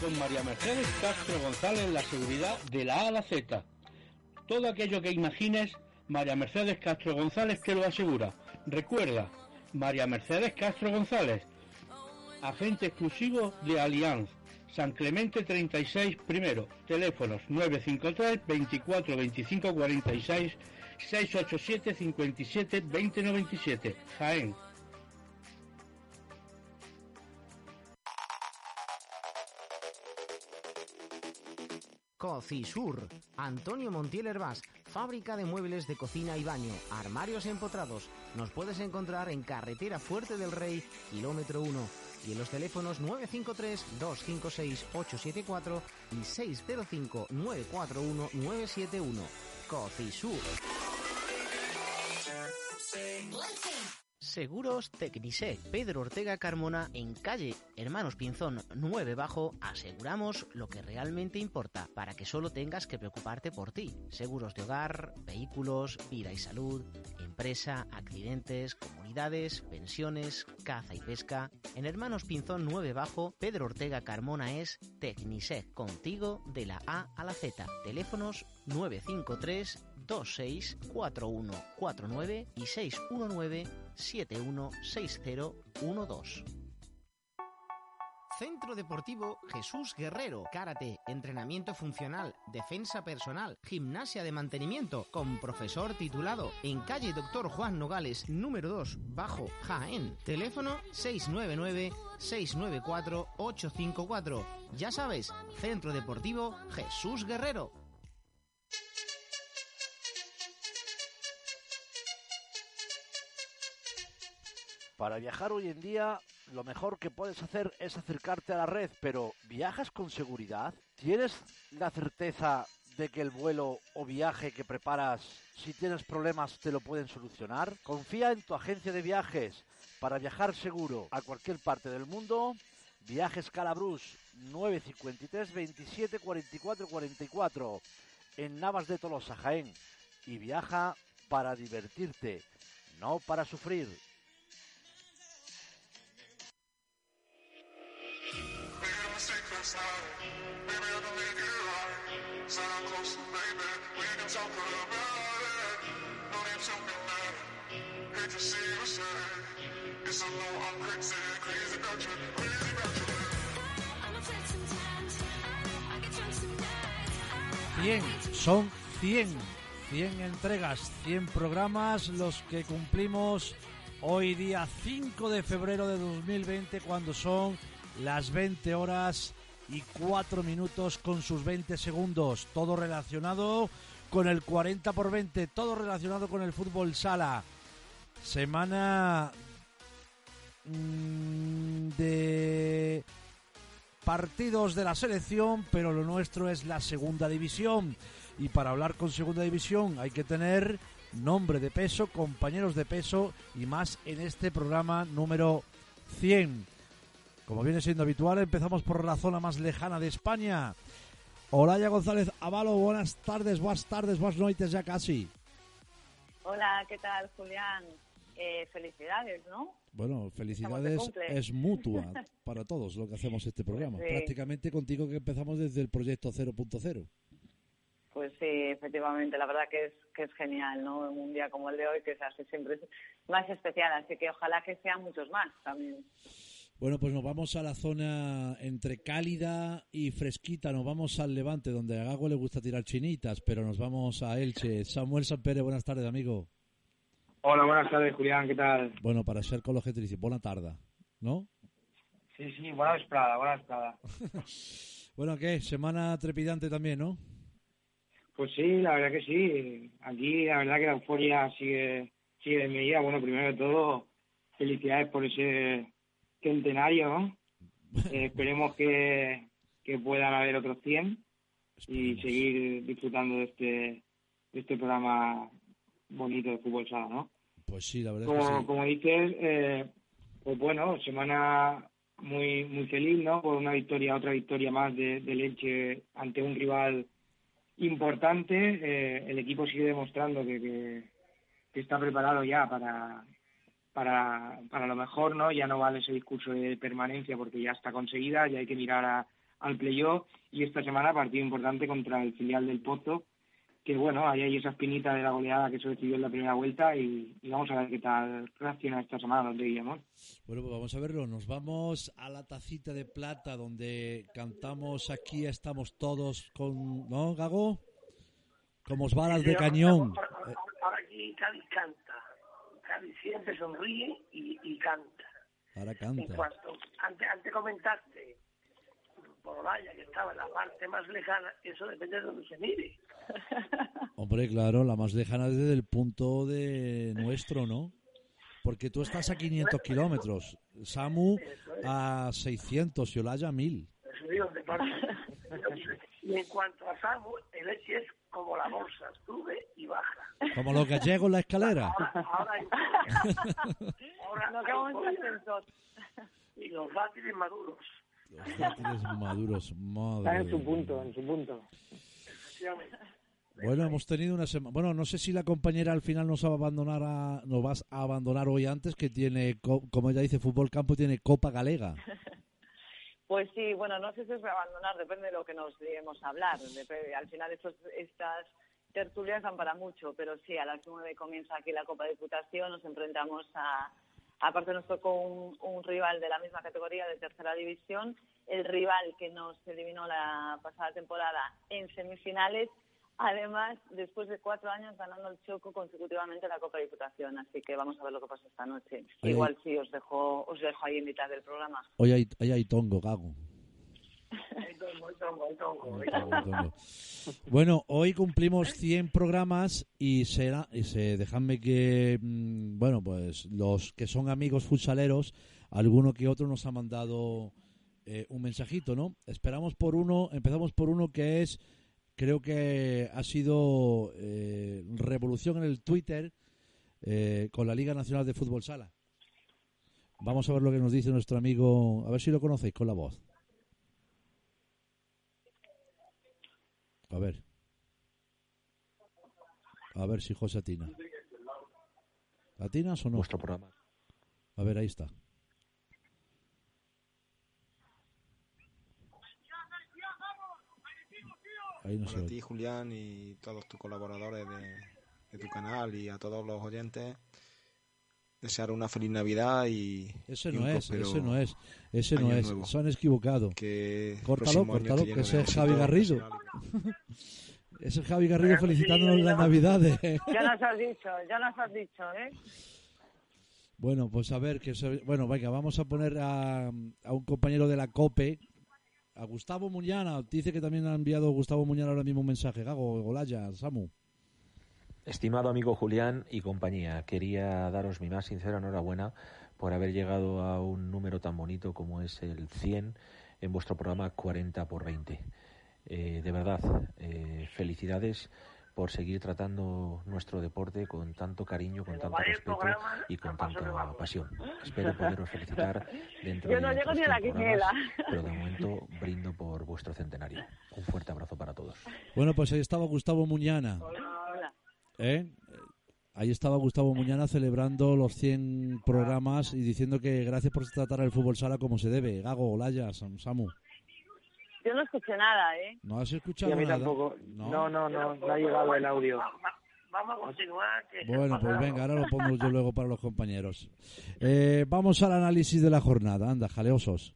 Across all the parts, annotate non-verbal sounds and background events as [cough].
Con María Mercedes Castro González, la seguridad de la A a la Z. Todo aquello que imagines, María Mercedes Castro González te lo asegura. Recuerda, María Mercedes Castro González, agente exclusivo de Allianz, San Clemente 36 primero, teléfonos 953 24 25 46 687 57 20 97, Jaén. Cocisur. Antonio Montiel Herbás, fábrica de muebles de cocina y baño, armarios empotrados. Nos puedes encontrar en Carretera Fuerte del Rey, kilómetro 1. Y en los teléfonos 953-256-874 y 605-941-971. Cocisur. Seguros Tecnisec, Pedro Ortega Carmona, en calle Hermanos Pinzón 9 Bajo, aseguramos lo que realmente importa para que solo tengas que preocuparte por ti. Seguros de hogar, vehículos, vida y salud, empresa, accidentes, comunidades, pensiones, caza y pesca. En Hermanos Pinzón 9 Bajo, Pedro Ortega Carmona es Tecnisec, contigo de la A a la Z. Teléfonos 953 264149 y 619 716012. Centro Deportivo Jesús Guerrero. Karate, entrenamiento funcional, defensa personal, gimnasia de mantenimiento, con profesor titulado en calle Doctor Juan Nogales, número 2, bajo Jaén. Teléfono 699-694-854. Ya sabes, Centro Deportivo Jesús Guerrero. Para viajar hoy en día, lo mejor que puedes hacer es acercarte a la red, pero ¿viajas con seguridad? ¿Tienes la certeza de que el vuelo o viaje que preparas, si tienes problemas, te lo pueden solucionar? Confía en tu agencia de viajes para viajar seguro a cualquier parte del mundo. Viajes Calabrús 953 27 44 44 en Navas de Tolosa, Jaén. Y viaja para divertirte, no para sufrir. Cien, son 100, 100 entregas, 100 programas los que cumplimos hoy día 5 de febrero de 2020 cuando son las 20 horas y 4 minutos con sus 20 segundos. Todo relacionado con el 40 por 20, todo relacionado con el fútbol sala. Semana mm, de partidos de la selección, pero lo nuestro es la segunda división. Y para hablar con segunda división hay que tener nombre de peso, compañeros de peso y más en este programa número 100. Como viene siendo habitual, empezamos por la zona más lejana de España. Olaya González Avalo, buenas tardes, buenas tardes, buenas noites ya casi. Hola, ¿qué tal, Julián? Eh, felicidades, ¿no? Bueno, felicidades es mutua [laughs] para todos lo que hacemos este programa. Sí. Prácticamente contigo que empezamos desde el proyecto 0.0. Pues sí, efectivamente, la verdad que es, que es genial, ¿no? En un día como el de hoy, que se hace siempre más especial, así que ojalá que sean muchos más también. Bueno, pues nos vamos a la zona entre cálida y fresquita. Nos vamos al Levante, donde a Gago le gusta tirar chinitas, pero nos vamos a Elche. Samuel Sanpere, buenas tardes, amigo. Hola, buenas tardes, Julián, ¿qué tal? Bueno, para ser con los dice buena tarde, ¿no? Sí, sí, buena vesprada, buena vesprada. [laughs] Bueno, ¿qué? Semana trepidante también, ¿no? Pues sí, la verdad que sí. Aquí la verdad que la euforia sigue, sigue de medida. Bueno, primero de todo, felicidades por ese centenario, ¿no? [laughs] Eh, esperemos que, que puedan haber otros 100 y seguir disfrutando de este, de este programa bonito de fútbol sala, ¿no? Pues sí, la verdad es que Como, sí. como dices, eh, pues bueno, semana muy muy feliz, ¿no? Por una victoria, otra victoria más de, de Leche ante un rival importante. Eh, el equipo sigue demostrando que, que, que está preparado ya para, para, para lo mejor, ¿no? Ya no vale ese discurso de permanencia porque ya está conseguida, ya hay que mirar a- al playoff y esta semana partido importante contra el filial del Pozo que bueno, ahí hay esa espinita de la goleada que se recibió en la primera vuelta y, y vamos a ver qué tal reacciona esta semana los de Guillemón. Bueno, pues vamos a verlo. Nos vamos a la tacita de plata donde cantamos aquí estamos todos con, ¿no, Gago? Como balas de cañón. Ahora, ahora aquí Cádiz canta. Cádiz siempre sonríe y, y canta. ahora En canta. cuanto, antes, antes comentaste por Olaya, que estaba en la parte más lejana, eso depende de donde se mire. [laughs] Hombre, claro, la más lejana desde el punto de nuestro, ¿no? Porque tú estás a 500 kilómetros, Samu a 600 y Olaya a 1000. Eso digo, de parte. [laughs] Y en cuanto a Samu, el Eche es como la bolsa, sube y baja. Como los gallegos en la escalera. Ahora, ahora hay [laughs] ahora No y los dátiles maduros. Los dátiles maduros, Está madre. en su punto, en su punto. Efectivamente. Bueno, hemos tenido una semana. Bueno, no sé si la compañera al final nos va a abandonar, a- nos vas a abandonar hoy antes, que tiene, co- como ella dice, Fútbol Campo tiene Copa Galega. Pues sí, bueno, no sé si es abandonar, depende de lo que nos lleguemos a hablar. Al final estos, estas tertulias dan para mucho, pero sí, a las nueve comienza aquí la Copa de Diputación, nos enfrentamos a, aparte nos tocó un, un rival de la misma categoría de tercera división, el rival que nos eliminó la pasada temporada en semifinales, además después de cuatro años ganando el Choco consecutivamente la Copa de Diputación, así que vamos a ver lo que pasa esta noche. Oye, Igual sí os dejo, os dejo ahí en mitad del programa. Hoy hay, hoy hay tongo, Gago. Hay tongo, hay tongo, hay tongo. Hay tongo, tongo. Bueno, hoy cumplimos 100 programas y será, y se, dejadme que, mm, bueno, pues los que son amigos futsaleros, alguno que otro nos ha mandado eh, un mensajito, ¿no? Esperamos por uno, empezamos por uno que es, creo que ha sido eh, revolución en el Twitter eh, con la Liga Nacional de Fútbol Sala. Vamos a ver lo que nos dice nuestro amigo, a ver si lo conocéis con la voz. A ver. A ver si José atina. ¿Atinas o no? Vuestro programa. A ver, ahí está. Ahí no se Para ve. ti, Julián, y todos tus colaboradores de, de tu canal y a todos los oyentes, desear una feliz Navidad y, Ese no es, ese no es, ese no es. nuevo. Se han equivocado. Que el Córtalo, córtalo, que ese es Javi Garrido. es Javi Garrido felicitándonos las Navidades. Ya nos [laughs] has dicho, ya nos has dicho, ¿eh? Bueno, pues a ver, que se- bueno, venga, vamos a poner a, a un compañero de la COPE, a Gustavo Muñana. Dice que también ha enviado Gustavo Muñana ahora mismo un mensaje. Gago, Golaya, Samu. Estimado amigo Julián y compañía, quería daros mi más sincera enhorabuena por haber llegado a un número tan bonito como es el 100 en vuestro programa 40 por 20. Eh, de verdad, eh, felicidades por seguir tratando nuestro deporte con tanto cariño, con tanto respeto y con de tanta pasión. Espero poderos felicitar dentro Yo de no llego otros ni a la 100 programas, quiniela. pero de momento brindo por vuestro centenario. Un fuerte abrazo para todos. Bueno, pues ahí estaba Gustavo Muñana. Hola. ¿eh? Ahí estaba Gustavo Muñana celebrando los 100 programas y diciendo que gracias por tratar el fútbol sala como se debe. Gago, Olaya, Sam- Samu. Yo no escuché nada, ¿eh? ¿No has Y escuchado a mí nada? tampoco. No. No, no, no, no ha llegado el audio. Va- va- vamos a continuar. Que Bueno, pues venga, ahora lo pongo yo luego para los compañeros. [laughs] Eh, vamos al análisis de la jornada. Anda, jaleosos.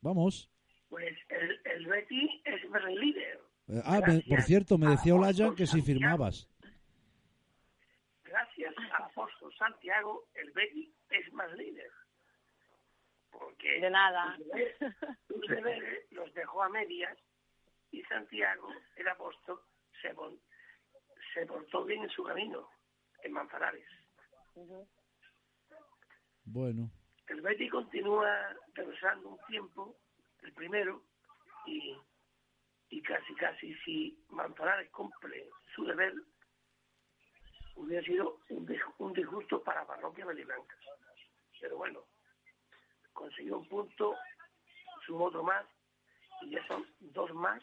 Vamos. Pues el, el Betty es el líder. Eh, ah, me- por cierto, me decía Olayan que si firmabas. Gracias a Apóstol Santiago, el Betty es más líder. Porque De nada. sus deberes los dejó a medias y Santiago, el apóstol, se, mon- se portó bien en su camino, en Manzanares. Bueno, El Betty continúa regresando un tiempo, el primero, y, y casi casi si Manzanares cumple su deber, hubiera sido un, dis- un disgusto para Parroquia Beliblancas. Pero bueno, consiguió un punto, sumó otro más, y ya son dos más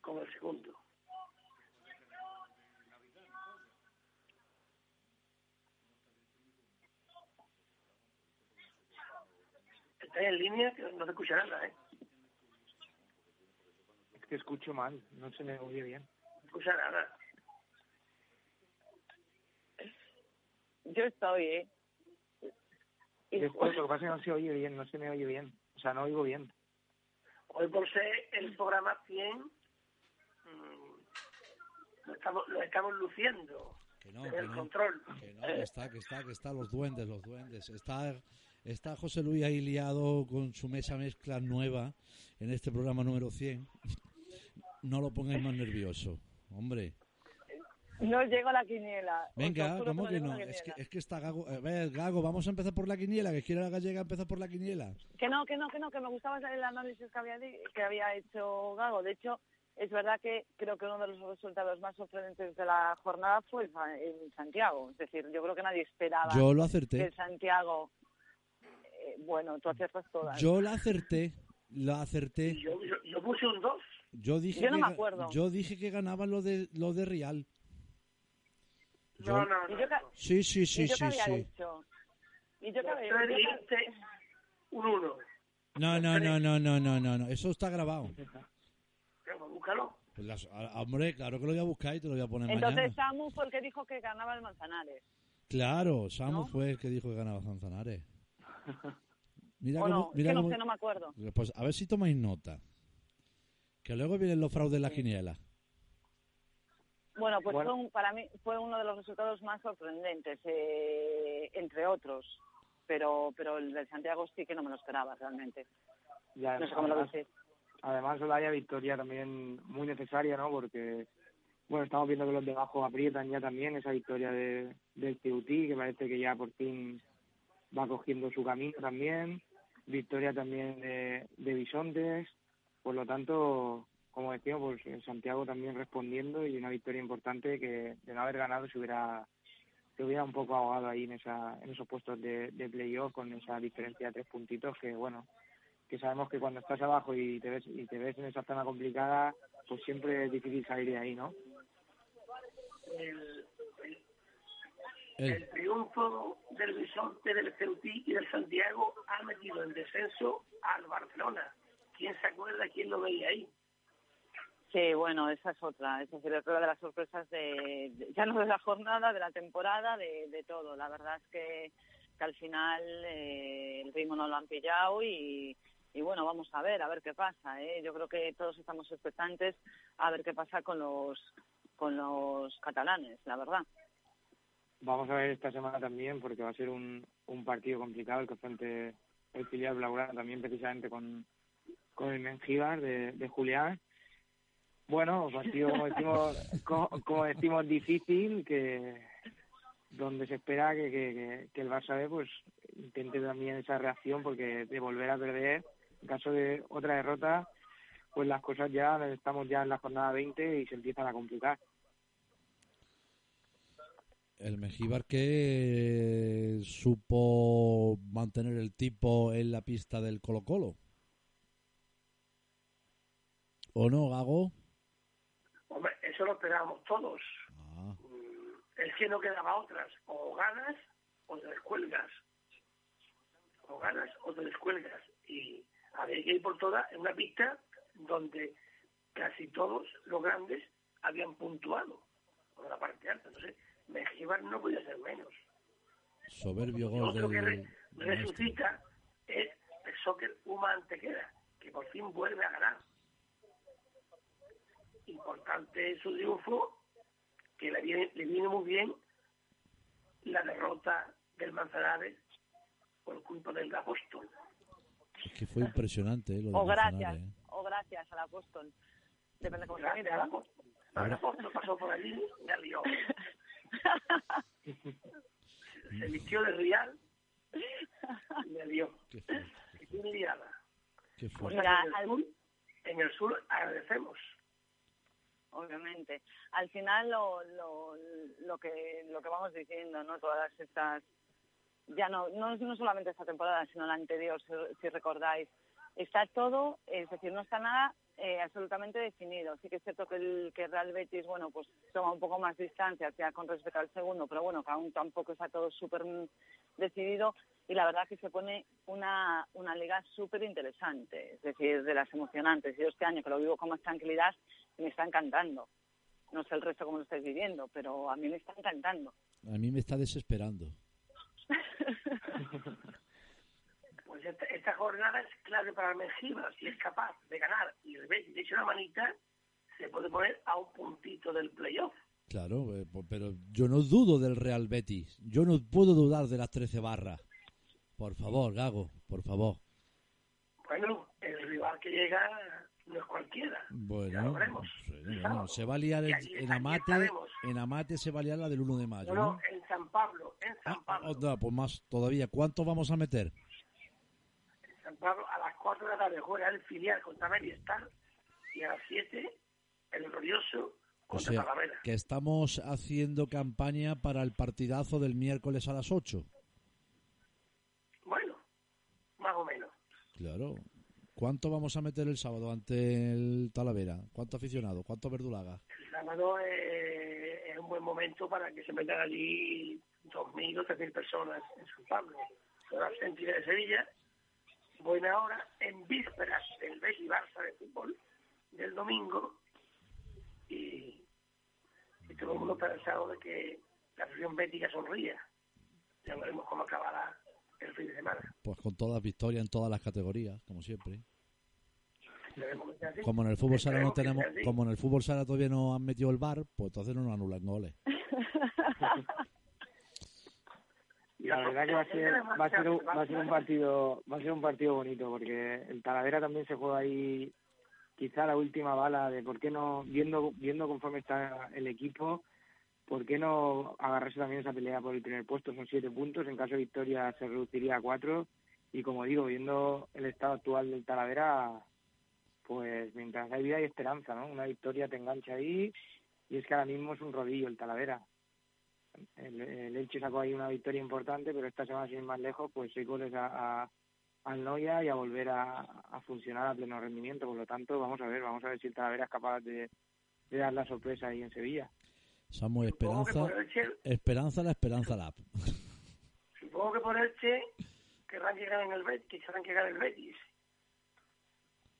con el segundo. Está en línea, que no se escucha nada, ¿eh? Es que escucho mal, no se me oye bien. No escucha nada. Yo estoy, ¿eh? Y- Después, lo que pasa es que no se oye bien, no se me oye bien. O sea, no oigo bien. Hoy por ser el programa 100, mm, lo, estamos, lo estamos luciendo. que no, en que el no, control. que no, que está, que está, que está, los duendes, los duendes. Está, está José Luis ahí liado con su mesa mezcla nueva en este programa número 100. No lo pongáis más nervioso, hombre. No llego a la quiniela. Venga, juro ¿cómo no que no? Es que, es que está Gago. A ver, Gago, vamos a empezar por la quiniela, que quiere la gallega empezar por la quiniela. Que no, que no, que no, que me gustaba el análisis que había, di- que había hecho Gago. De hecho, es verdad que creo que uno de los resultados más sorprendentes de la jornada fue el Santiago. Es decir, yo creo que nadie esperaba Yo lo que acerté. el Santiago... eh, bueno, tú aciertas todas. Yo la acerté. La acerté. Yo, yo, yo puse un 2. Yo dije Yo no que me acuerdo. Yo dije que ganaban los de los de Real. Yo- No, no, ¿Y no. yo, Sí, sí, sí, yo sí, sí. hecho? ¿Y yo había un 1. No, no, no, no, no, no, no, no. Eso está grabado. Pero búscalo. Pues las- a- hombre, claro que lo voy a buscar y te lo voy a poner Entonces mañana. Samu fue el que dijo que ganaba el Manzanares. Claro, Samu ¿No? fue el que dijo que ganaba Zanzanares. [laughs] Mira ¿O cómo, no? Es mira que no cómo- sé, no me acuerdo. Pues a ver si tomáis nota. Que luego vienen los fraudes de la quiniela. Bueno, pues Bueno. Fue un- para mí fue uno de los resultados más sorprendentes, eh, entre otros. Pero pero el del Santiago sí que no me lo esperaba realmente. Ya, No sé cómo lo además, decís. además, Olaya, victoria también muy necesaria, ¿no? Porque, bueno, estamos viendo que los de abajo aprietan ya también esa victoria de, del Teutí, que parece que ya por fin va cogiendo su camino también. Victoria también de, de Bisontes. Por lo tanto, como decíamos, pues Santiago también respondiendo y una victoria importante que de no haber ganado se hubiera se hubiera un poco ahogado ahí en esa en esos puestos de, playoff con esa diferencia de tres puntitos que bueno que sabemos que cuando estás abajo y te ves y te ves en esa zona complicada pues siempre es difícil salir de ahí no el triunfo del Bisonte, del Ceutí y del Santiago ha metido en descenso al Barcelona. ¿Quién se acuerda? ¿Quién lo veía ahí? Sí, bueno, esa es otra. Es decir, es otra de las sorpresas de, ya no de la jornada, de la temporada, de, todo. La verdad es que, al final eh, el ritmo no lo han pillado y, y bueno, vamos a ver, a ver qué pasa. ¿eh? Yo creo que todos estamos expectantes a ver qué pasa con los con los catalanes, la verdad. vamos a ver esta semana también porque va a ser un, un partido complicado el que frente el filial blaugrana también precisamente con con el Mengíbar de Julián bueno partido como decimos como, como decimos difícil que donde se espera que, el Barça B pues intente también esa reacción porque de volver a perder en caso de otra derrota pues las cosas ya estamos ya en la jornada 20 y se empiezan a complicar El Mengíbar que supo mantener el tipo en la pista del Colo Colo. ¿O no, Gago? Eso lo esperábamos todos. Ah, Mm, Es que no quedaba otras. O ganas o te descuelgas. O ganas o te descuelgas. Y había que ir por todas en una pista donde casi todos los grandes habían puntuado por la parte alta. Entonces, Mengíbar no podía ser menos. Soberbio Lo gol otro que re- resucita es el soccer Uma Antequera, que por fin vuelve a ganar. Importante su triunfo, que le viene, le viene muy bien la derrota del Manzanares por culpa del apóstol. Es que fue impresionante eh, lo O gracias, eh. o gracias al apóstol. Depende cómo se Gracias mire, al. El apóstol pasó por allí y la lió. Se, [laughs] se vistió de real y la lió. Qué fuerte, qué fuerte. En el sur- en el sur agradecemos. Obviamente. Al final lo, lo, lo que lo que vamos diciendo, ¿no? Todas estas ya no no, no solamente esta temporada, sino la anterior, si, recordáis, está todo, es decir, no está nada eh, absolutamente definido. Sí que es cierto que el que Real Betis, bueno, pues toma un poco más distancia ya con respecto al segundo, pero bueno, que aún tampoco está todo súper decidido y la verdad que se pone una, una liga súper interesante, es decir, de las emocionantes. Yo este año que lo vivo con más tranquilidad me está encantando. No sé el resto cómo lo estáis viviendo, pero a mí me está encantando. A mí me está desesperando. [laughs] Pues esta, esta jornada es clave para el Mengíbar. Si es capaz de ganar y le echa una manita, se puede poner a un puntito del playoff. Claro, eh, pero yo no dudo del Real Betis. Yo no puedo dudar de las 13 barras. Por favor, Gago, por favor. Bueno, el rival que llega no es cualquiera. Bueno, sí, bueno, se va a liar el- allí- en Amate, en Amate se va a liar la del 1 de mayo, No, ¿no? no, en San Pablo, en San Ah, Pablo. onda, pues más todavía. ¿Cuántos vamos a meter? En San Pablo a las 4 de la juega el filial contra Meristar y a las 7 el glorioso O contra sea, Talavera. que estamos haciendo campaña para el partidazo del miércoles a las 8. Bueno, más o menos. Claro. ¿Cuánto vamos a meter el sábado ante el Talavera? ¿Cuánto aficionado? ¿Cuánto verdulaga? El sábado eh, es un buen momento para que se metan allí 2.000 o 3.000 personas en San Pablo. Son las de Sevilla. Buena hora, en vísperas del Betis Barça de fútbol del domingo. Y, y todo el mundo pensado de que la afición bética sonría. Ya veremos cómo acabará el fin de semana. Pues con todas victorias en todas las categorías, como siempre. Como en el fútbol sala no tenemos, como en el fútbol sala todavía no han metido el bar, pues entonces no nos anulan goles. [laughs] Y La verdad que va a ser, va a ser, un, va a ser un partido, va a ser un partido bonito porque el Talavera también se juega ahí quizá la última bala de por qué no viendo viendo conforme está el equipo, por qué no agarrarse también esa pelea por el primer puesto, son siete puntos, en caso de victoria se reduciría a cuatro y como digo, viendo el estado actual del Talavera, pues mientras hay vida hay esperanza, ¿no? Una victoria te engancha ahí y es que ahora mismo es un rodillo el Talavera. El, el Elche sacó ahí una victoria importante, pero esta semana sin ir más lejos, pues seis goles a, a- y a volver a, funcionar a pleno rendimiento. Por lo tanto, vamos a ver, vamos a ver si el Talavera es capaz de dar la sorpresa ahí en Sevilla. Samu, Supongo que esperanza, esperanza la esperanza la. supongo que por Elche querrán llegar en el Betis, querrán llegar el Betis.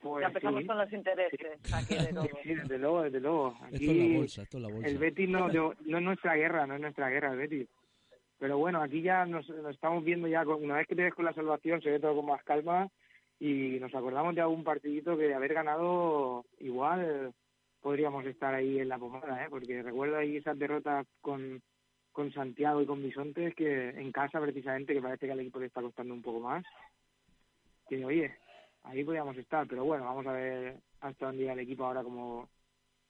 Pues ya empezamos sí, con los intereses aquí de todo. sí, desde luego, desde luego. Esto es la Aquí bolsa, esto es la bolsa. el Betis no, no, no es nuestra guerra, no es nuestra guerra el Betis. Pero bueno, aquí ya nos, nos estamos viendo ya, con- una vez que te ves con la salvación, se ve todo con más calma y nos acordamos de algún partidito que de haber ganado igual podríamos estar ahí en la pomada, ¿eh? porque recuerdo ahí esas derrotas con, con Santiago y con Bisontes que en casa precisamente, que parece que al equipo le está costando un poco más, que oye, ahí podríamos estar, pero bueno, vamos a ver hasta dónde llega el equipo ahora como,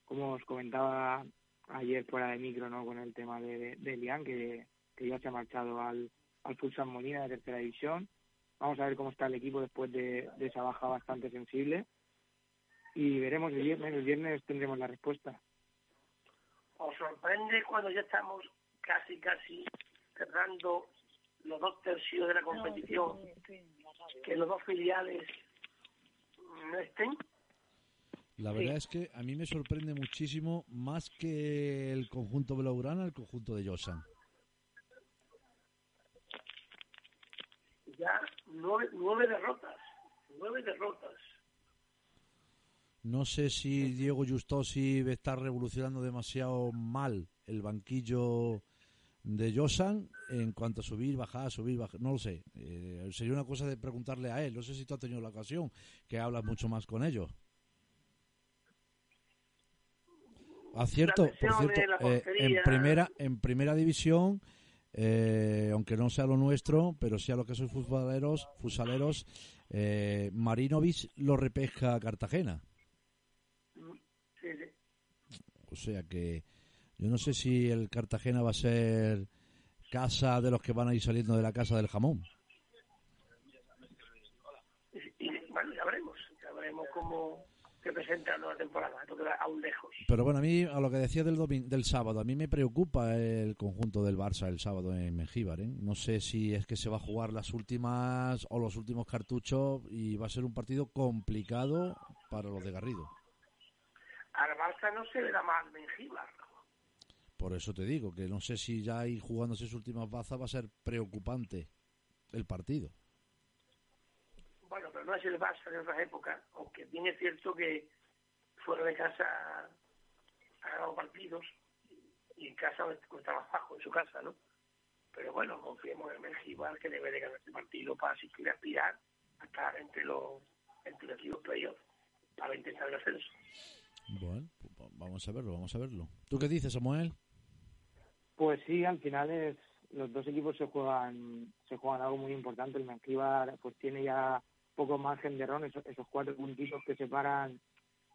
como os comentaba ayer fuera de micro, ¿no? Con el tema de, de, de Lian, que, que ya se ha marchado al, al Fulsan Molina de tercera división. Vamos a ver cómo está el equipo después de, de esa baja bastante sensible. Y veremos el viernes, el viernes tendremos la respuesta. ¿Os sorprende cuando ya estamos casi, casi cerrando los dos tercios de la competición, que los dos filiales no estén? La verdad es que a mí me sorprende muchísimo más que el conjunto Blaugrana el conjunto de Josan. Ya nueve, nueve derrotas, nueve derrotas. No sé si Diego Justosi está revolucionando demasiado mal el banquillo de Josan en cuanto a subir, bajar, subir, bajar. No lo sé. Eh, sería una cosa de preguntarle a él. No sé si tú has tenido la ocasión, que hablas mucho más con ellos. A cierto, por cierto, eh, en primera, en primera división, eh, aunque no sea lo nuestro, pero sea lo que soy futboleros, fusaleros, eh, Marinovic lo repesca a Cartagena. O sea que yo no sé si el Cartagena va a ser casa de los que van a ir saliendo de la casa del jamón. Y, y, bueno, ya veremos, ya veremos cómo se presenta la nueva temporada, queda aún lejos. Pero bueno, a mí, a lo que decía del, domin- del sábado, a mí me preocupa el conjunto del Barça el sábado en Mengíbar. ¿eh? No sé si es que se va a jugar las últimas o los últimos cartuchos y va a ser un partido complicado para los de Garrido. Al Barça no se le da mal Mengíbar. Por eso te digo que no sé si ya ir jugándose sus últimas bazas va a ser preocupante el partido. Bueno, pero no es el Barça de otras épocas, aunque bien es cierto que fuera de casa ha ganado partidos y en casa está más bajo, en su casa, ¿no? Pero bueno, confiemos en Mengíbar que debe de ganar este partido para asistir a aspirar a estar entre los entre los equipos playoffs para intentar el ascenso. Bueno, pues va- vamos a verlo, vamos a verlo. ¿Tú qué dices, Samuel? Pues sí, al final es los dos equipos se juegan se juegan algo muy importante. El Mengíbar pues tiene ya poco margen de error, esos, esos cuatro puntitos que separan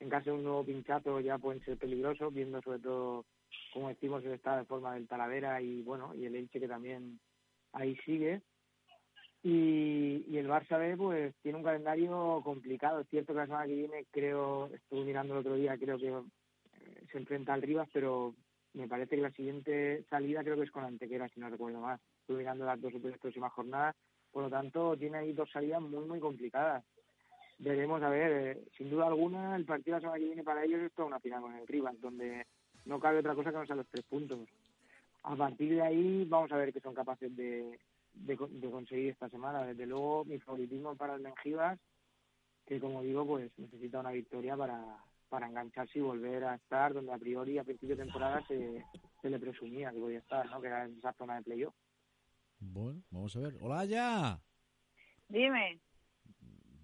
en caso de un nuevo pinchazo ya pueden ser peligrosos, viendo sobre todo, como decimos, el estado de forma del Talavera y bueno, y el Elche que también ahí sigue. Y, y el Barça B pues tiene un calendario complicado. Es cierto que la semana que viene creo, estuve mirando el otro día, creo que eh, se enfrenta al Rivas, pero me parece que la siguiente salida creo que es con Antequera, si no recuerdo más. Estuve mirando las dos próximas jornadas, por lo tanto tiene ahí dos salidas muy, muy complicadas. Veremos, a ver, eh, sin duda alguna el partido la semana que viene para ellos es toda una final con el Rivas, donde no cabe otra cosa que no sean los tres puntos. A partir de ahí vamos a ver qué son capaces de, de, con- de conseguir esta semana. Desde luego mi favoritismo para el Mengíbar, que como digo, pues necesita una victoria para, para engancharse y volver a estar donde a priori a principio de temporada se, se le presumía que podía estar, ¿no? que era en esa zona de playoff. Bueno, vamos a ver. ¡Hola, ya! Dime,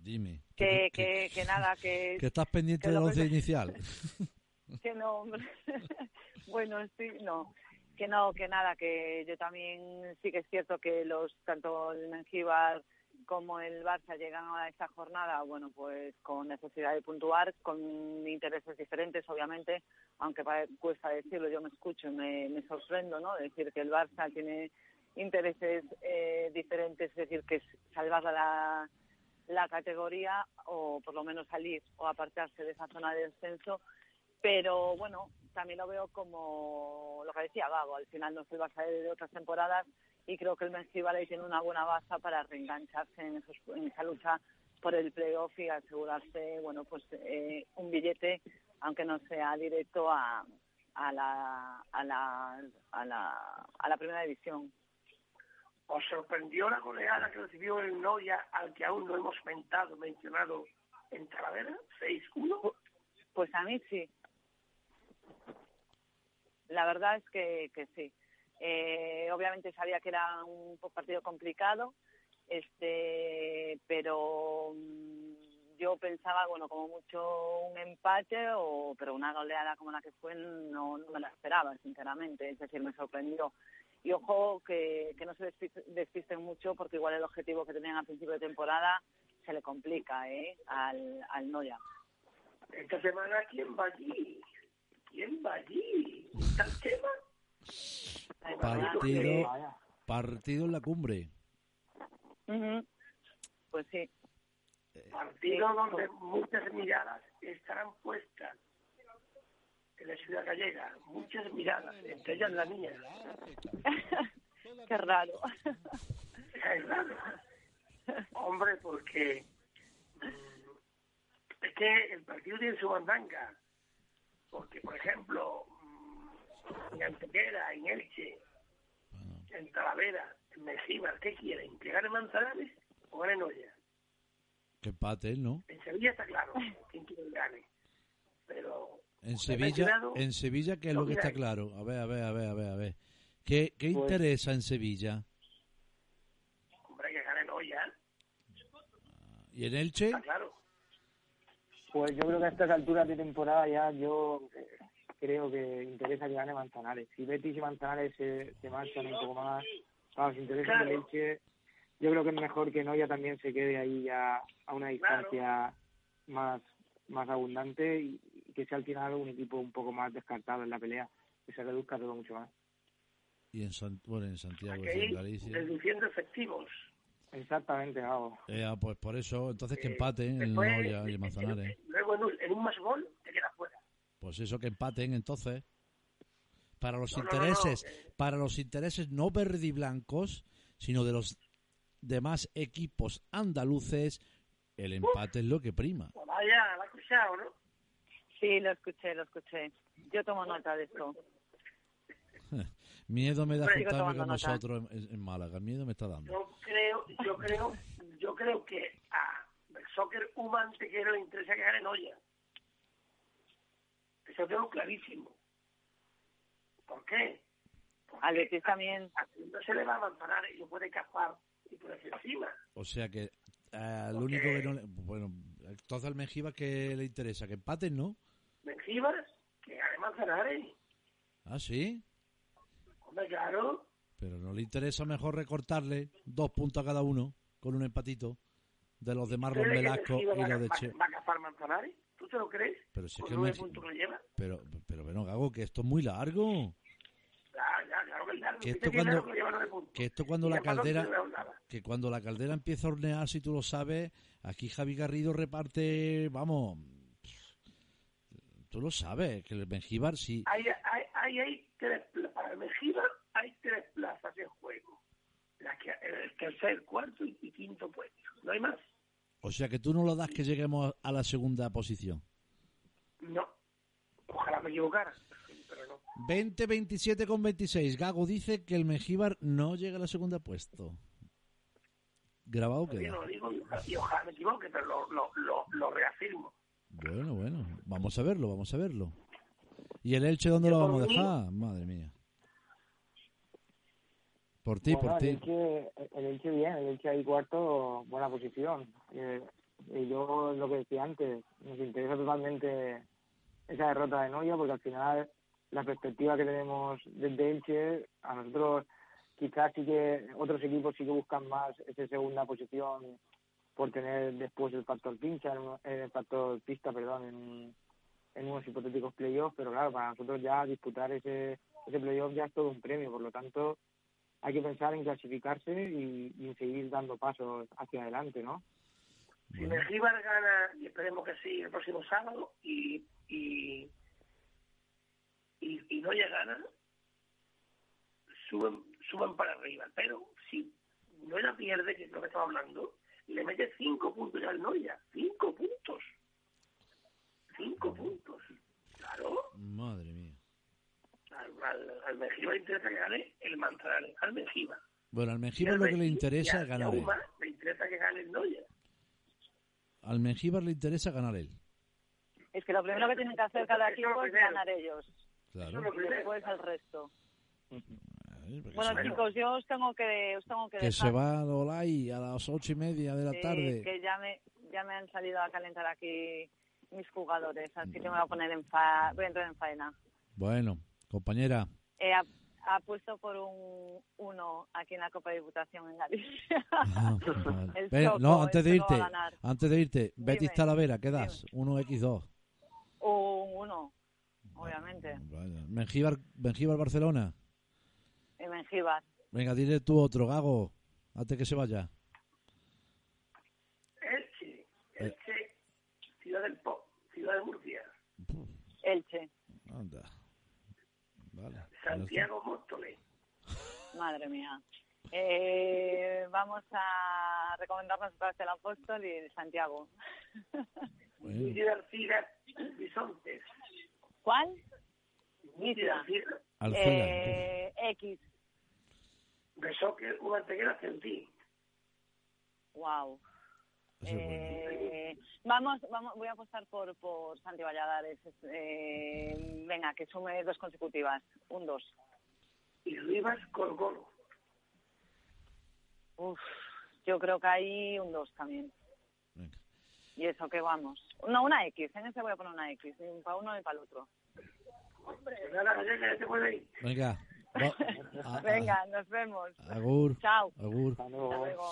Dime. que, que, que nada, que, [laughs] Que estás pendiente del once que- inicial. [laughs] que no, hombre. [laughs] bueno, sí, no, que no, que nada, que yo también sí que es cierto que los tanto el Mengíbar como el Barça llegan a esta jornada, bueno, pues con necesidad de puntuar, con intereses diferentes, obviamente, aunque cuesta decirlo, yo me escucho y me, me sorprendo, ¿no? De decir que el Barça tiene intereses eh, diferentes, es decir, que es salvar la, la categoría o por lo menos salir o apartarse de esa zona de descenso pero bueno, también lo veo como lo que decía Vago, al final no se va a salir de otras temporadas y creo que el Mengíbar ahí tiene una buena base para reengancharse en, esos, en esa lucha por el playoff y asegurarse, bueno, pues eh, un billete, aunque no sea directo a, a, la, a, la, a, la, a la primera división. ¿Os sorprendió la goleada que recibió el Noya, al que aún no hemos mentado, mencionado en Talavera? 6-1. Pues a mí sí. La verdad es que, que sí. Eh, obviamente sabía que era un partido complicado, este, pero mm, yo pensaba, bueno, como mucho un empate, o, pero una goleada como la que fue no, me la esperaba, sinceramente. Es decir, me sorprendió. Y ojo que, que no se despis- despisten mucho porque igual el objetivo que tenían a principio de temporada se le complica ¿eh? al, al Noya. Esta semana, ¿quién va allí? ¿Quién va allí? ¿Está el tema? Partido, partido en la cumbre. Pues sí. Partido Sí. donde muchas miradas estarán puestas en la ciudad gallega. Muchas miradas, entre ellas la mía. [laughs] Qué raro. Es raro. Hombre, porque mm, es que el partido tiene su bandanga. Porque, por ejemplo, mm, en Antequera, en Elche, en Talavera, en Mejíbar, ¿qué quieren? ¿Que gane Manzanares o gane Noya? Que empate, ¿no? En Sevilla está claro quién quiere que gane. En Me he Sevilla, quedado- en Sevilla, ¿qué es lo que está claro? A ver, a ver, a ver, a ver, a ver. ¿Qué, qué Pues- interesa en Sevilla? Hombre, que ganen hoy ya, ¿Y en Elche? está claro. Pues yo creo que a estas alturas de temporada ya yo eh, creo que interesa que gane Manzanares. Si Betis y Manzanares se, se marchan un poco más a los intereses Claro. del Elche, yo creo que es mejor que Noya también se quede ahí ya a una distancia más, más abundante y, y que sea al final un equipo un poco más descartado en la pelea, que se reduzca todo mucho más. Y en, San- bueno, en Santiago, Aquí, en Galicia. reduciendo efectivos. Exactamente, Gabo. Eh, pues por eso, entonces que Eh, empaten el después, Noya y eh, el Manzanares. Luego en un, en un más gol te quedas fuera. Pues eso, que empaten entonces. Para los No, no, no, no, intereses, eh. para los intereses no verdiblancos, sino de los demás equipos andaluces, el empate es lo que prima. Pues vaya, la has escuchado, ¿no? Sí, lo escuché, lo escuché. Yo tomo nota de esto. Miedo me da Pero juntarme con nota. vosotros en, en Málaga, miedo me está dando. Yo creo, yo creo, yo creo que a el soccer human te quiero le interesa que gane Noya. Eso tengo clarísimo. ¿Por qué? Porque Al Betis también. no se le va a manzanar y lo puede cazar y por encima. O sea que eh, lo Porque- único que no le... Bueno, entonces al Mejiba que le interesa, que empaten, ¿no? Mengibas, que gane Manzanares. Ah, sí. Hombre, claro. Pero no le interesa mejor recortarle dos puntos a cada uno con un empatito de los de Marlon ¿Crees que Velasco y los de Che. va a cazar Manzanares? ¿Tú te lo crees? Pero si es que nueve puntos lleva. Pero, pero bueno, Gago, que esto es muy largo. Ya, ya, claro que el largo. Que esto cuando, largo le lleva nueve puntos. que esto cuando Y la caldera, no que cuando la caldera empieza a hornear, si tú lo sabes, aquí Javi Garrido reparte, vamos, tú lo sabes, que el Benjíbar sí. Hay, hay, hay tres. Para Mejía hay tres plazas en juego. La que, el tercer, cuarto y, y quinto puesto. No hay más. O sea que tú no lo das que lleguemos a la segunda posición. No. Ojalá me equivocara. Pero no. 20-27 con 26. Gago dice que el Mejíbar no llega a la segunda puesto. Grabado Yo queda. lo digo y ojalá, y ojalá me equivoque, pero lo, lo, lo, lo reafirmo. Bueno, bueno, vamos a verlo, vamos a verlo. ¿Y el Elche dónde lo vamos a mí- dejar? Madre mía. Por ti, Bueno, por el ti. Elche, el Elche bien, el Elche ahí cuarto, buena posición. Eh, y yo lo que decía antes, nos interesa totalmente esa derrota de Noya porque al final la perspectiva que tenemos desde Elche, a nosotros quizás sí que otros equipos sí que buscan más esa segunda posición por tener después el factor pincha, el factor pista, perdón, en, en unos hipotéticos playoffs, pero claro, para nosotros ya disputar ese, ese playoff ya es todo un premio, por lo tanto hay que pensar en clasificarse y, y en seguir dando pasos hacia adelante, ¿no? Si Mengíbar gana, y esperemos que sí, el próximo sábado, y, y, y, y Noya gana, suben, suben para arriba. Pero si Noya pierde, que es lo que estaba hablando, le mete cinco puntos ya al Noya. Cinco puntos. Cinco puntos. Claro, Madre mía. al, al, le interesa que gane el Manzanares, al Mengíbar. Bueno, al Y Mengíbar al lo que le interesa es ganar. Uma le interesa que gane el Noya. Al Mengíbar le interesa ganar él. Es que lo primero que tienen que hacer cada equipo es ganar ellos. Claro. Y después el resto. Bueno, se- chicos, yo os tengo que, os tengo que que dejar. se va a Olay a las ocho y media de la tarde. que ya me, ya me han salido a calentar aquí mis jugadores, así que me voy a poner en fa voy a entrar en faena. Bueno, compañera, Eh, ha, ha puesto por un uno aquí en la Copa de Diputación en Galicia. Ah, [laughs] vale. El Ven, Choco, no, antes de irte, antes de irte, Betis Dime, Talavera, ¿qué das? 1x2. Un uno, obviamente. Vaya. Mengíbar, Mengíbar Barcelona. En Mengíbar. Venga, dile tú otro, Gago, antes que se vaya. Elche, Elche, Ciudad del Pop, Ciudad de Murcia, Elche. Anda. Vale. Santiago Móstoles. [laughs] Madre mía. Eh, vamos a recomendarnos vez el apóstol y Santiago. [laughs] García Bisontes. ¿Cuál? Alcela. Eh, X. de soccer, una antequera Centí. Wow. Bueno. Eh. Vamos, vamos, voy a apostar por, por Santi Valladares. Eh, venga, que sume dos consecutivas. Un dos. Y Rivas Gorgolo. Uf, yo creo que hay un dos también. Venga. Y eso que vamos. No, una X. En ese voy a poner una X. Ni para uno ni para el otro. Hombre, nada, ya te ir. Venga. Va- [laughs] Venga, nos vemos. Agur. Chao. Agur. Hasta luego.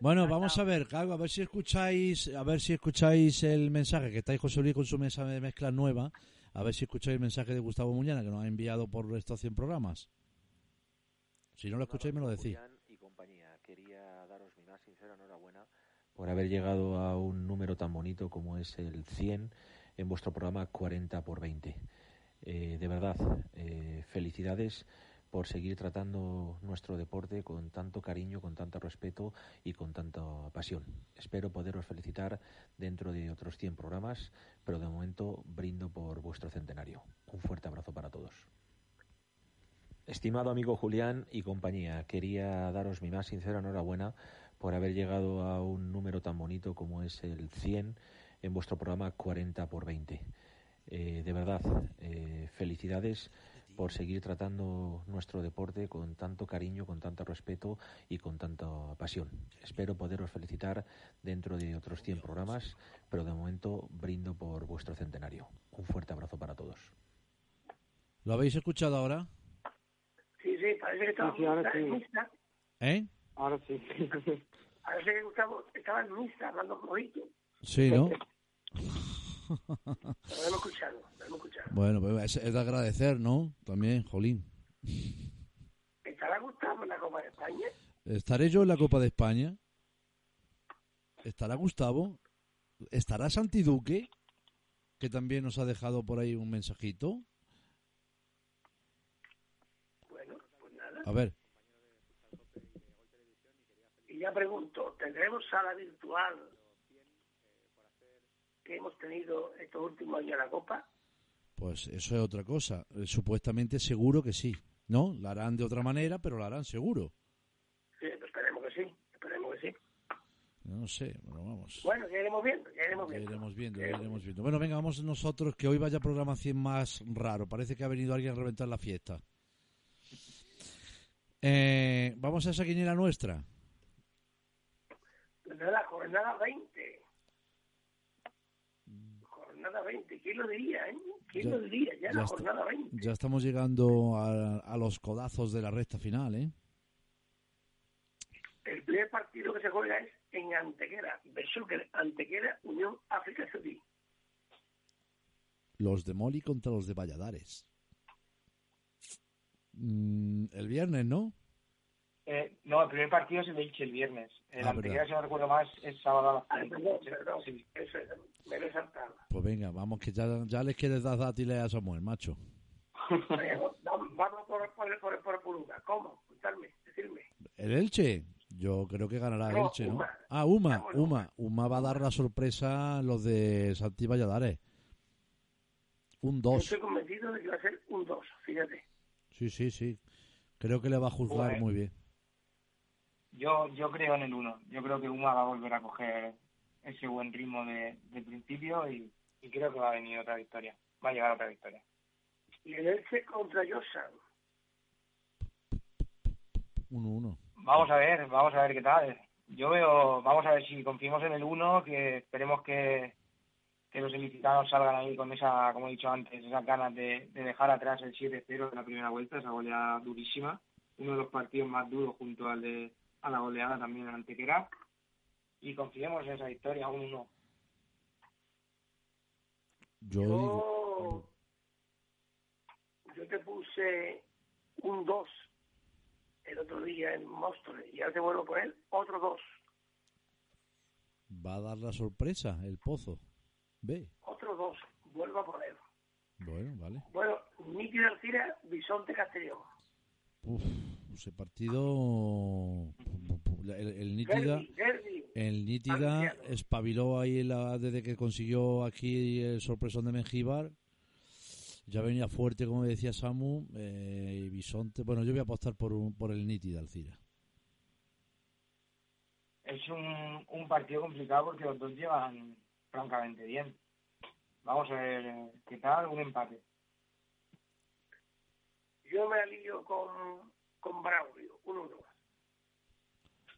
Bueno, vamos a ver, a ver si escucháis, a ver si escucháis el mensaje que estáis José Luis con su mesa de mezcla nueva, a ver si escucháis el mensaje de Gustavo Muñana que nos ha enviado por estos 100 programas. Si no lo escucháis me lo decís. Y compañía, quería daros mi más sincera enhorabuena por haber llegado a un número tan bonito como es el 100 en vuestro programa 40 por 20. Eh, de verdad, eh, felicidades por seguir tratando nuestro deporte con tanto cariño, con tanto respeto y con tanta pasión. Espero poderos felicitar dentro de otros 100 programas, pero de momento brindo por vuestro centenario. Un fuerte abrazo para todos. Estimado amigo Julián y compañía, quería daros mi más sincera enhorabuena por haber llegado a un número tan bonito como es el 100 en vuestro programa 40 por 20. Eh, de verdad, eh, felicidades por seguir tratando nuestro deporte con tanto cariño, con tanto respeto y con tanta pasión. Espero poderos felicitar dentro de otros 100 programas, pero de momento brindo por vuestro centenario. Un fuerte abrazo para todos. ¿Lo habéis escuchado ahora? Sí, sí, parece que estaba Sí, sí, ahora en sí. misa. ¿Eh? Ahora sí. Parece que Gustavo estaba en misa hablando con Rito. Sí, ¿no? [laughs] Hemos escuchado, lo hemos escuchado. Bueno, pues es, de agradecer, ¿no? También, Jolín. ¿Estará Gustavo en la Copa de España? ¿Estaré yo en la Copa de España? ¿Estará Gustavo? ¿Estará Santi Duque? Que también nos ha dejado por ahí un mensajito. Bueno, pues nada. A ver, Y ya pregunto, ¿tendremos sala virtual que hemos tenido estos últimos años en la Copa? pues eso es otra cosa. Eh, Supuestamente seguro que sí. ¿No? La harán de otra manera, pero la harán seguro. Sí, pues esperemos que sí, esperemos que sí. No sé, pero vamos. Bueno, ya iremos viendo, ya iremos Ya viendo. iremos viendo, ya iremos viendo. Bueno, venga, vamos nosotros, que hoy vaya programa 100 más raro. Parece que ha venido alguien a reventar la fiesta. Eh, vamos a esa quiniela nuestra. Pues nada, jornada 20. Jornada 20, ¿quién lo diría, eh? ¿Quién Ya- lo diría? Ya, ya la jornada 20. Ya estamos llegando a, a los codazos de la recta final, ¿eh? El primer partido que se juega es en Antequera, Besuker, Antequera, Unión África Saudí. Los de Moli contra los de Valladares. Mm, el viernes, ¿no? Eh, no, el primer partido es el Elche el viernes. El Ah, anterior, verdad. si no recuerdo más, es sábado a las Ah, 5. perdón, perdón, eso es, me lo he saltado. Pues venga, vamos, que ya, ya les quieres dar dátiles a Samuel, macho. Vamos por, por, por, por, una. ¿Cómo? Contarme, decirme. ¿El Elche? Yo creo que ganará el No, Elche, ¿no? Uma. Ah, Uma, Vamos, Uma. Uma va a dar la sorpresa a los de Santi Valladares. Un Yo 2. estoy convencido de que va a ser un 2, fíjate. Sí, sí, sí. Creo que le va a juzgar muy bien. Yo, yo creo en el 1. Yo creo que Uma va a volver a coger ese buen ritmo de, de principio y, y creo que va a venir otra victoria. Va a llegar otra victoria. Y el Elche contra Josan. 1-1. Vamos a ver, vamos a ver qué tal. Yo veo, vamos a ver si confiamos en el 1, que esperemos que, que los ilicitanos salgan ahí con esa, como he dicho antes, esas ganas de, de dejar atrás el 7-0 de la primera vuelta, esa goleada durísima. Uno de los partidos más duros junto al de a la goleada también en Antequera. Y confiemos en esa victoria, 1-1. Yo digo, Yo, yo te puse un 2 el otro día en Móstoles y ahora te vuelvo a poner otro 2. va a dar la sorpresa el Pozo. Ve. Otro 2. Vuelvo a poner. Bueno, vale. Bueno, Niki Alcira, Bisonte Castellón. Uf, ese partido. El, el Nítida. El Nítida espabiló ahí la- desde que consiguió aquí el sorpresón de Mengíbar. Ya venía fuerte, como decía Samu. eh, y Bisonte. Bueno, yo voy a apostar por, un- por el Nítida, Alcira. Es un, un partido complicado porque los dos llevan francamente bien. Vamos a ver eh, qué tal, un empate. Yo me alío con, con Braulio, un 1.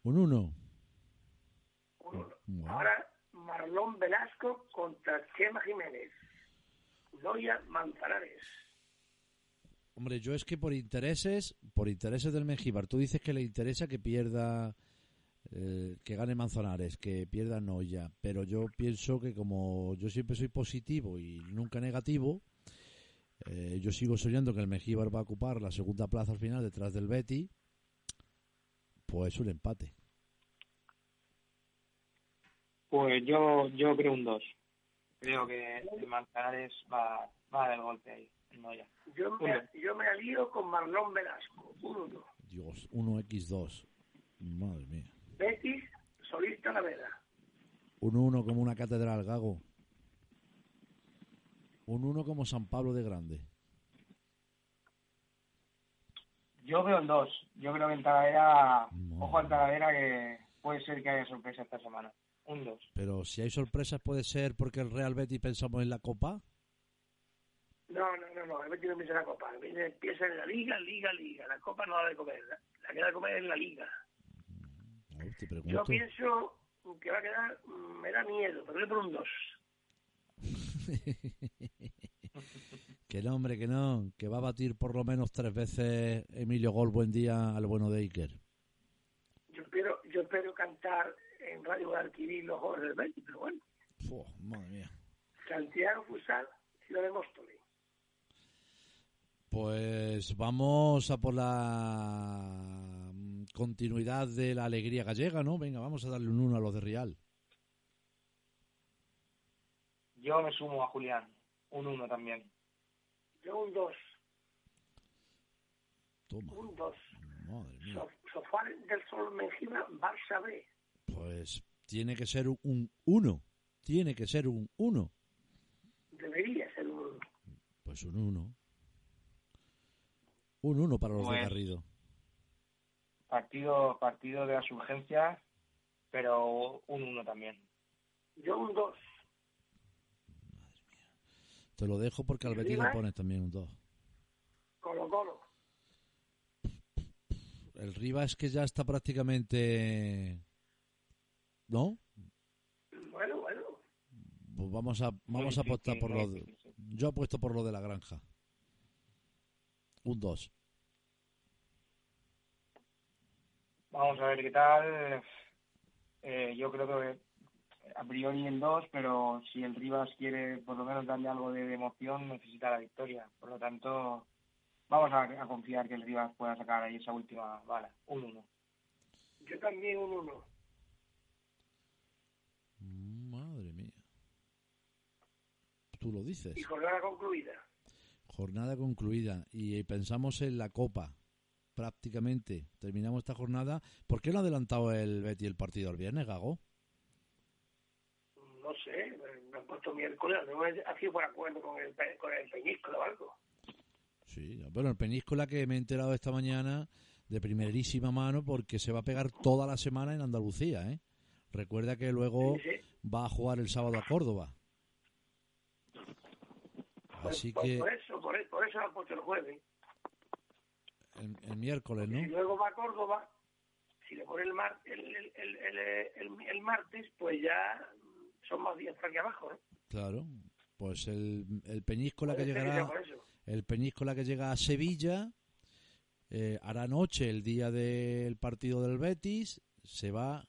Un 1. Ahora Marlón Velasco contra Chema Jiménez. Noya Manzanares. Hombre, yo es que por intereses, por intereses del Mengíbar, tú dices que le interesa que pierda, eh, que gane Manzanares, que pierda Noya, pero yo pienso que como yo siempre soy positivo y nunca negativo, eh, yo sigo soñando que el Mengíbar va a ocupar la segunda plaza al final detrás del Betty, pues un empate. Pues yo, yo creo un 2. Creo que el Manzanares va, va a dar el golpe ahí. No, ya. Yo me, yo me alío con Marlón Velasco, un 1. Dios, 1x2. Madre mía. Betis, Solís Talavera. Un 1 como una catedral, Gago. Un 1 como San Pablo de Grande. Yo veo el 2. Yo creo que en Talavera, ojo al Talavera que puede ser que haya sorpresa esta semana. Un 2. Pero si hay sorpresas puede ser porque el Real Betis pensamos en la Copa. No, no, no, no, el Betis no empieza la Copa. El Betis empieza en la Liga, Liga, Liga. La Copa no la de comer. La, que da de comer es la Liga. Ay, te Yo pienso que va a quedar, me da miedo, pero voy por un 2. [laughs] que no, hombre, que no. Que va a batir por lo menos tres veces Emilio Gol. Buen día al bueno de Iker. Yo espero, yo espero cantar en Radio Guadalquivir los goles del Betis, pero bueno. Madre mía. Santiago Fusal, Ciudad de Móstoles. Pues vamos a por la continuidad de la alegría gallega, ¿no? Venga, vamos a darle un 1 a los de Real. Yo me sumo a Julián. Un 1 también. Yo un 2, Toma, un 2. madre mía. So, Sofá del Sol Mengíbar, Barça B. Pues tiene que ser un 1. Tiene que ser un 1. Debería ser un Pues un 1. Un 1 para los de Pues- Garrido. Partido, partido de las urgencias, pero un 1 también. Yo un 2. Te lo dejo porque al ¿Y Betis le pones también un 2. Colo Colo. El Rivas que ya está prácticamente... ¿No? Bueno, bueno. Pues vamos a, vamos a apostar por lo de... Yo apuesto por lo de la granja. Un 2. Vamos a ver qué tal. Eh, yo creo que a priori el 2, pero si el Rivas quiere por lo menos darle algo de emoción, necesita la victoria. Por lo tanto, vamos a, a confiar que el Rivas pueda sacar ahí esa última bala. Un 1. Yo también un 1. Madre mía. Tú lo dices. Y jornada concluida. Jornada concluida. Y pensamos en la Copa. Prácticamente. Terminamos esta jornada. ¿Por qué no ha adelantado el Betty el partido el viernes, Gago? No sé, me han puesto miércoles. Ha sido por acuerdo con el, con el Peñíscola o algo. Sí, bueno, el Peníscola que me he enterado esta mañana de primerísima mano porque se va a pegar toda la semana en Andalucía, ¿eh? Recuerda que luego Sí, sí. va a jugar el sábado a Córdoba. Pues Así por, que por eso, por, e- por eso han puesto el jueves. el, el miércoles, Si ¿no? luego va a Córdoba, si le pone el, mar, el, el- el martes, pues ya son más días para aquí abajo. ¿eh? Claro. Pues el, el Peñíscola que llegará, por el Peñíscola que llega a Sevilla, eh, hará noche el día del partido del Betis, se va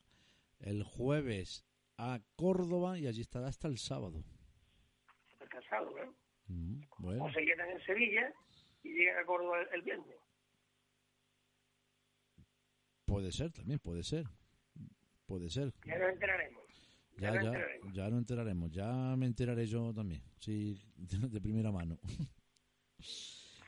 el jueves a Córdoba y allí estará hasta el sábado. Está cansado, ¿no? Mm, bueno, O se quedan en Sevilla y llegan a Córdoba el, el viernes. puede ser también, puede ser. Puede ser. Ya nos enteraremos. Ya, Ya, nos ya, enteraremos. ya no enteraremos. Ya me enteraré yo también. Sí, [laughs] de primera mano.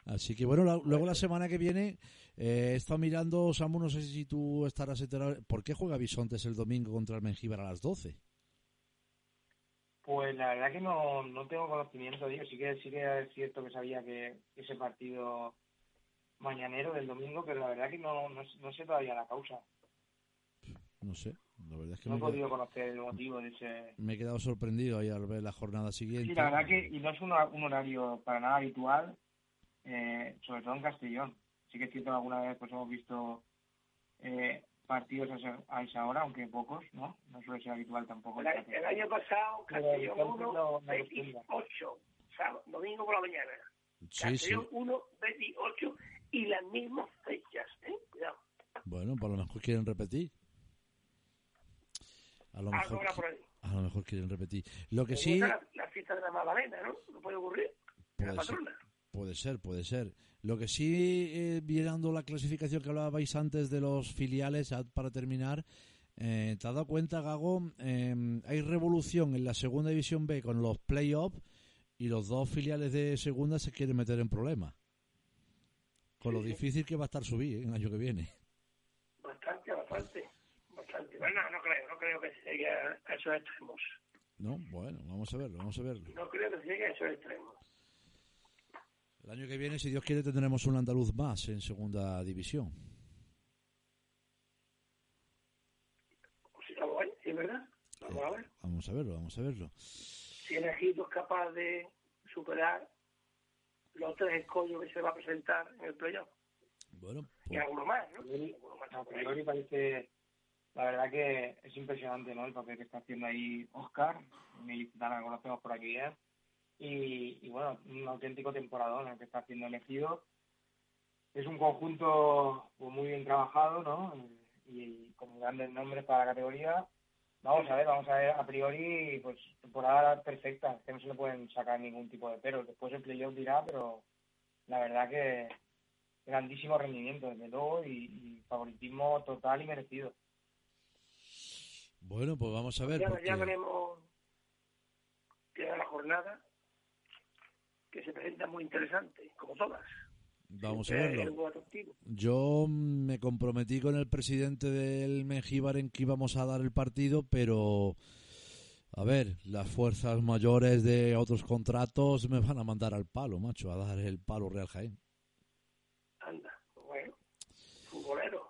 Así que bueno, la- luego la semana que viene eh, he estado mirando, Samu, no sé si tú estarás enterado. ¿Por qué juega Bisontes el domingo contra el Mengíbar a las 12? Pues la verdad que no, no tengo conocimiento de ello. Sí que, sí que es cierto que sabía que ese partido mañanero del domingo, pero la verdad que no, no, no sé todavía la causa. No sé. La verdad es que No he podido quedado- conocer el motivo de ese... me he quedado sorprendido ahí al ver la jornada siguiente. Sí, la verdad que y no es un, un horario para nada habitual, eh, sobre todo en Castellón. Sí que es cierto que alguna vez pues hemos visto eh, partidos a esa, a esa hora, aunque pocos, ¿no? No suele ser habitual tampoco. El, año- el año pasado, Castellón entonces 1, no- no Betis acostumbra. 8, sábado, domingo por la mañana. Sí, sí. Castellón 1, Betis 8 y las mismas fechas, ¿eh? Cuidado. Bueno, pues a lo mejor quieren repetir. A lo mejor, habrá por ahí. a lo mejor quieren repetir. Lo que sí La, la fiesta de la Magdalena, ¿no? No puede ocurrir. La puede ser, patrona. puede ser, puede ser. Lo que sí, eh, mirando la clasificación que hablabais antes de los filiales, para terminar, eh, ¿te has dado cuenta, Gago? Eh, hay revolución en la segunda división B con los playoffs y los dos filiales de segunda se quieren meter en problemas. Con lo difícil que va a estar subir ¿eh, el año que viene. Bastante, bastante. Bastante. Bueno, no, no creo, no creo que se llegue a esos extremos. ¿No? Bueno, vamos a verlo, vamos a verlo. No creo que se llegue a esos extremos. El año que viene, si Dios quiere, tendremos un andaluz más en segunda división. Sea, vamos a ver, ¿sí es verdad? Vamos a ver. Vamos a verlo, vamos a verlo. Si el Egipto es capaz de superar los tres escollos que se va a presentar en el playoff. Bueno, Y pues, alguno más, ¿no? Alguno más parece, la verdad que es impresionante, ¿no? El papel que está haciendo ahí Oscar, mi licitana, lo conocemos por aquí bien. Y, y bueno, un auténtico temporadón el que está haciendo el Ejido. Es un conjunto pues, muy bien trabajado, ¿no? Y, con grandes nombres para la categoría. Vamos a ver, vamos a ver, a priori, pues temporada perfecta, que no se le pueden sacar ningún tipo de pero. Después el playoff dirá, pero la verdad que grandísimo rendimiento, desde luego, y favoritismo total y merecido. Bueno, pues vamos a ver. ya, porque- ya veremos queda la jornada que se presenta muy interesante, como todas. Vamos a verlo. Yo me comprometí con el presidente del Mengíbar en que íbamos a dar el partido, pero a ver, las fuerzas mayores de otros contratos me van a mandar al palo, macho, a dar el palo Real Jaén. Anda, bueno, futbolero.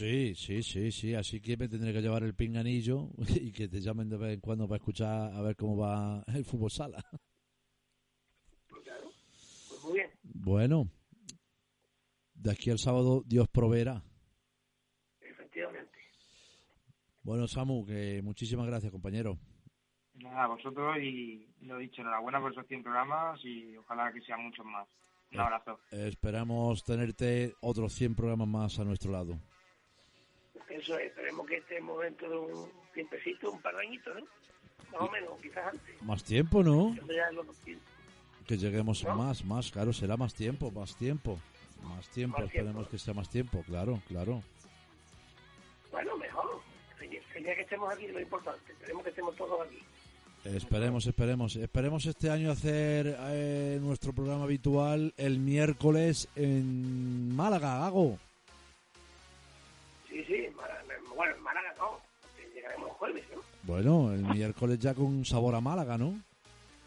Sí, sí, sí, sí, así que me tendré que llevar el pinganillo [laughs] y que te llamen de vez en cuando para escuchar a ver cómo va el fútbol sala. Pues claro, pues muy bien, Bueno, de aquí al sábado Dios proveerá. efectivamente. Bueno, Samu, que muchísimas gracias, compañero. Nada, a vosotros y lo dicho, enhorabuena por esos 100 programas y ojalá que sean muchos más. Un abrazo. Esperamos tenerte otros 100 programas más a nuestro lado. Eso es, esperemos que estemos dentro de un tiempecito, un par de añitos, ¿no? Más o menos, quizás antes. Más tiempo, ¿no? Que lleguemos más, más, claro, será más tiempo, más tiempo. Más tiempo, Más esperemos tiempo. que sea más tiempo, claro, claro. Bueno, mejor. Sería, sería que estemos aquí, lo importante. Esperemos que estemos todos aquí. Esperemos, esperemos. Esperemos este año hacer eh, nuestro programa habitual el miércoles en Málaga, Gago. Sí, bueno, en Málaga no, porque llegaremos el jueves, ¿no? Bueno, el miércoles ya con sabor a Málaga, ¿no?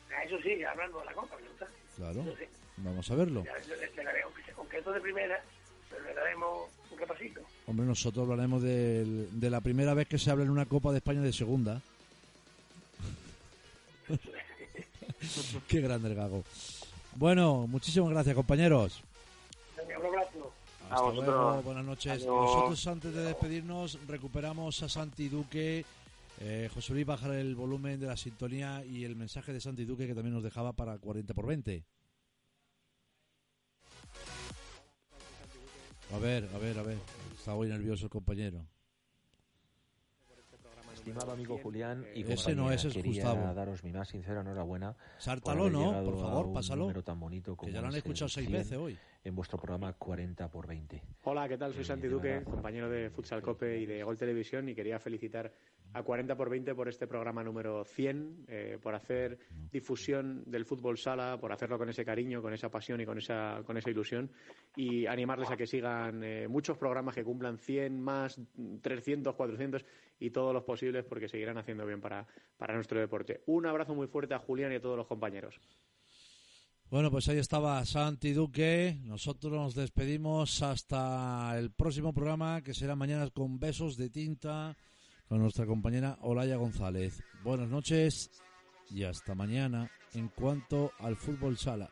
Ah, Eso sí, hablando de la Copa, ¿no? Claro, sí. vamos a verlo. Ya le, le daré, aunque sea concreto de primera, pero le daremos un repasito. Hombre, nosotros hablaremos de la primera vez que se habla en una Copa de España de segunda. [laughs] [laughs] Qué grande el Gago. Bueno, muchísimas gracias, compañeros. Venga, un abrazo. Hasta vosotros. luego, buenas noches. Adiós. Nosotros antes de despedirnos recuperamos a Santi Duque. Eh, José Luis bajar el volumen de la sintonía y el mensaje de Santi Duque que también nos dejaba para 40 por 20. A ver, a ver, a ver. Está hoy nervioso el compañero. Estimado amigo Julián y Ese no compañía, es, es quería Gustavo. daros mi más sincera enhorabuena Sártalo, ¿no? Por favor, pásalo. número tan bonito como Que ya lo han es escuchado seis 100 veces hoy. en vuestro programa 40 por 20. Hola, ¿qué tal? Soy Eh, Santi Duque, compañero de Futsal Cope y de Gol Televisión y quería felicitar a 40 por 20 por este programa número 100, eh, por hacer difusión del fútbol sala, por hacerlo con ese cariño, con esa pasión y con esa, con esa ilusión y animarles a que sigan eh, muchos programas que cumplan 100 más, 300, 400 y todos los posibles porque seguirán haciendo bien para, para nuestro deporte. Un abrazo muy fuerte a Julián y a todos los compañeros. Bueno, pues ahí estaba Santi Duque. Nosotros nos despedimos hasta el próximo programa, que será mañana con besos de tinta con nuestra compañera Olaya González. Buenas noches y hasta mañana en cuanto al fútbol sala.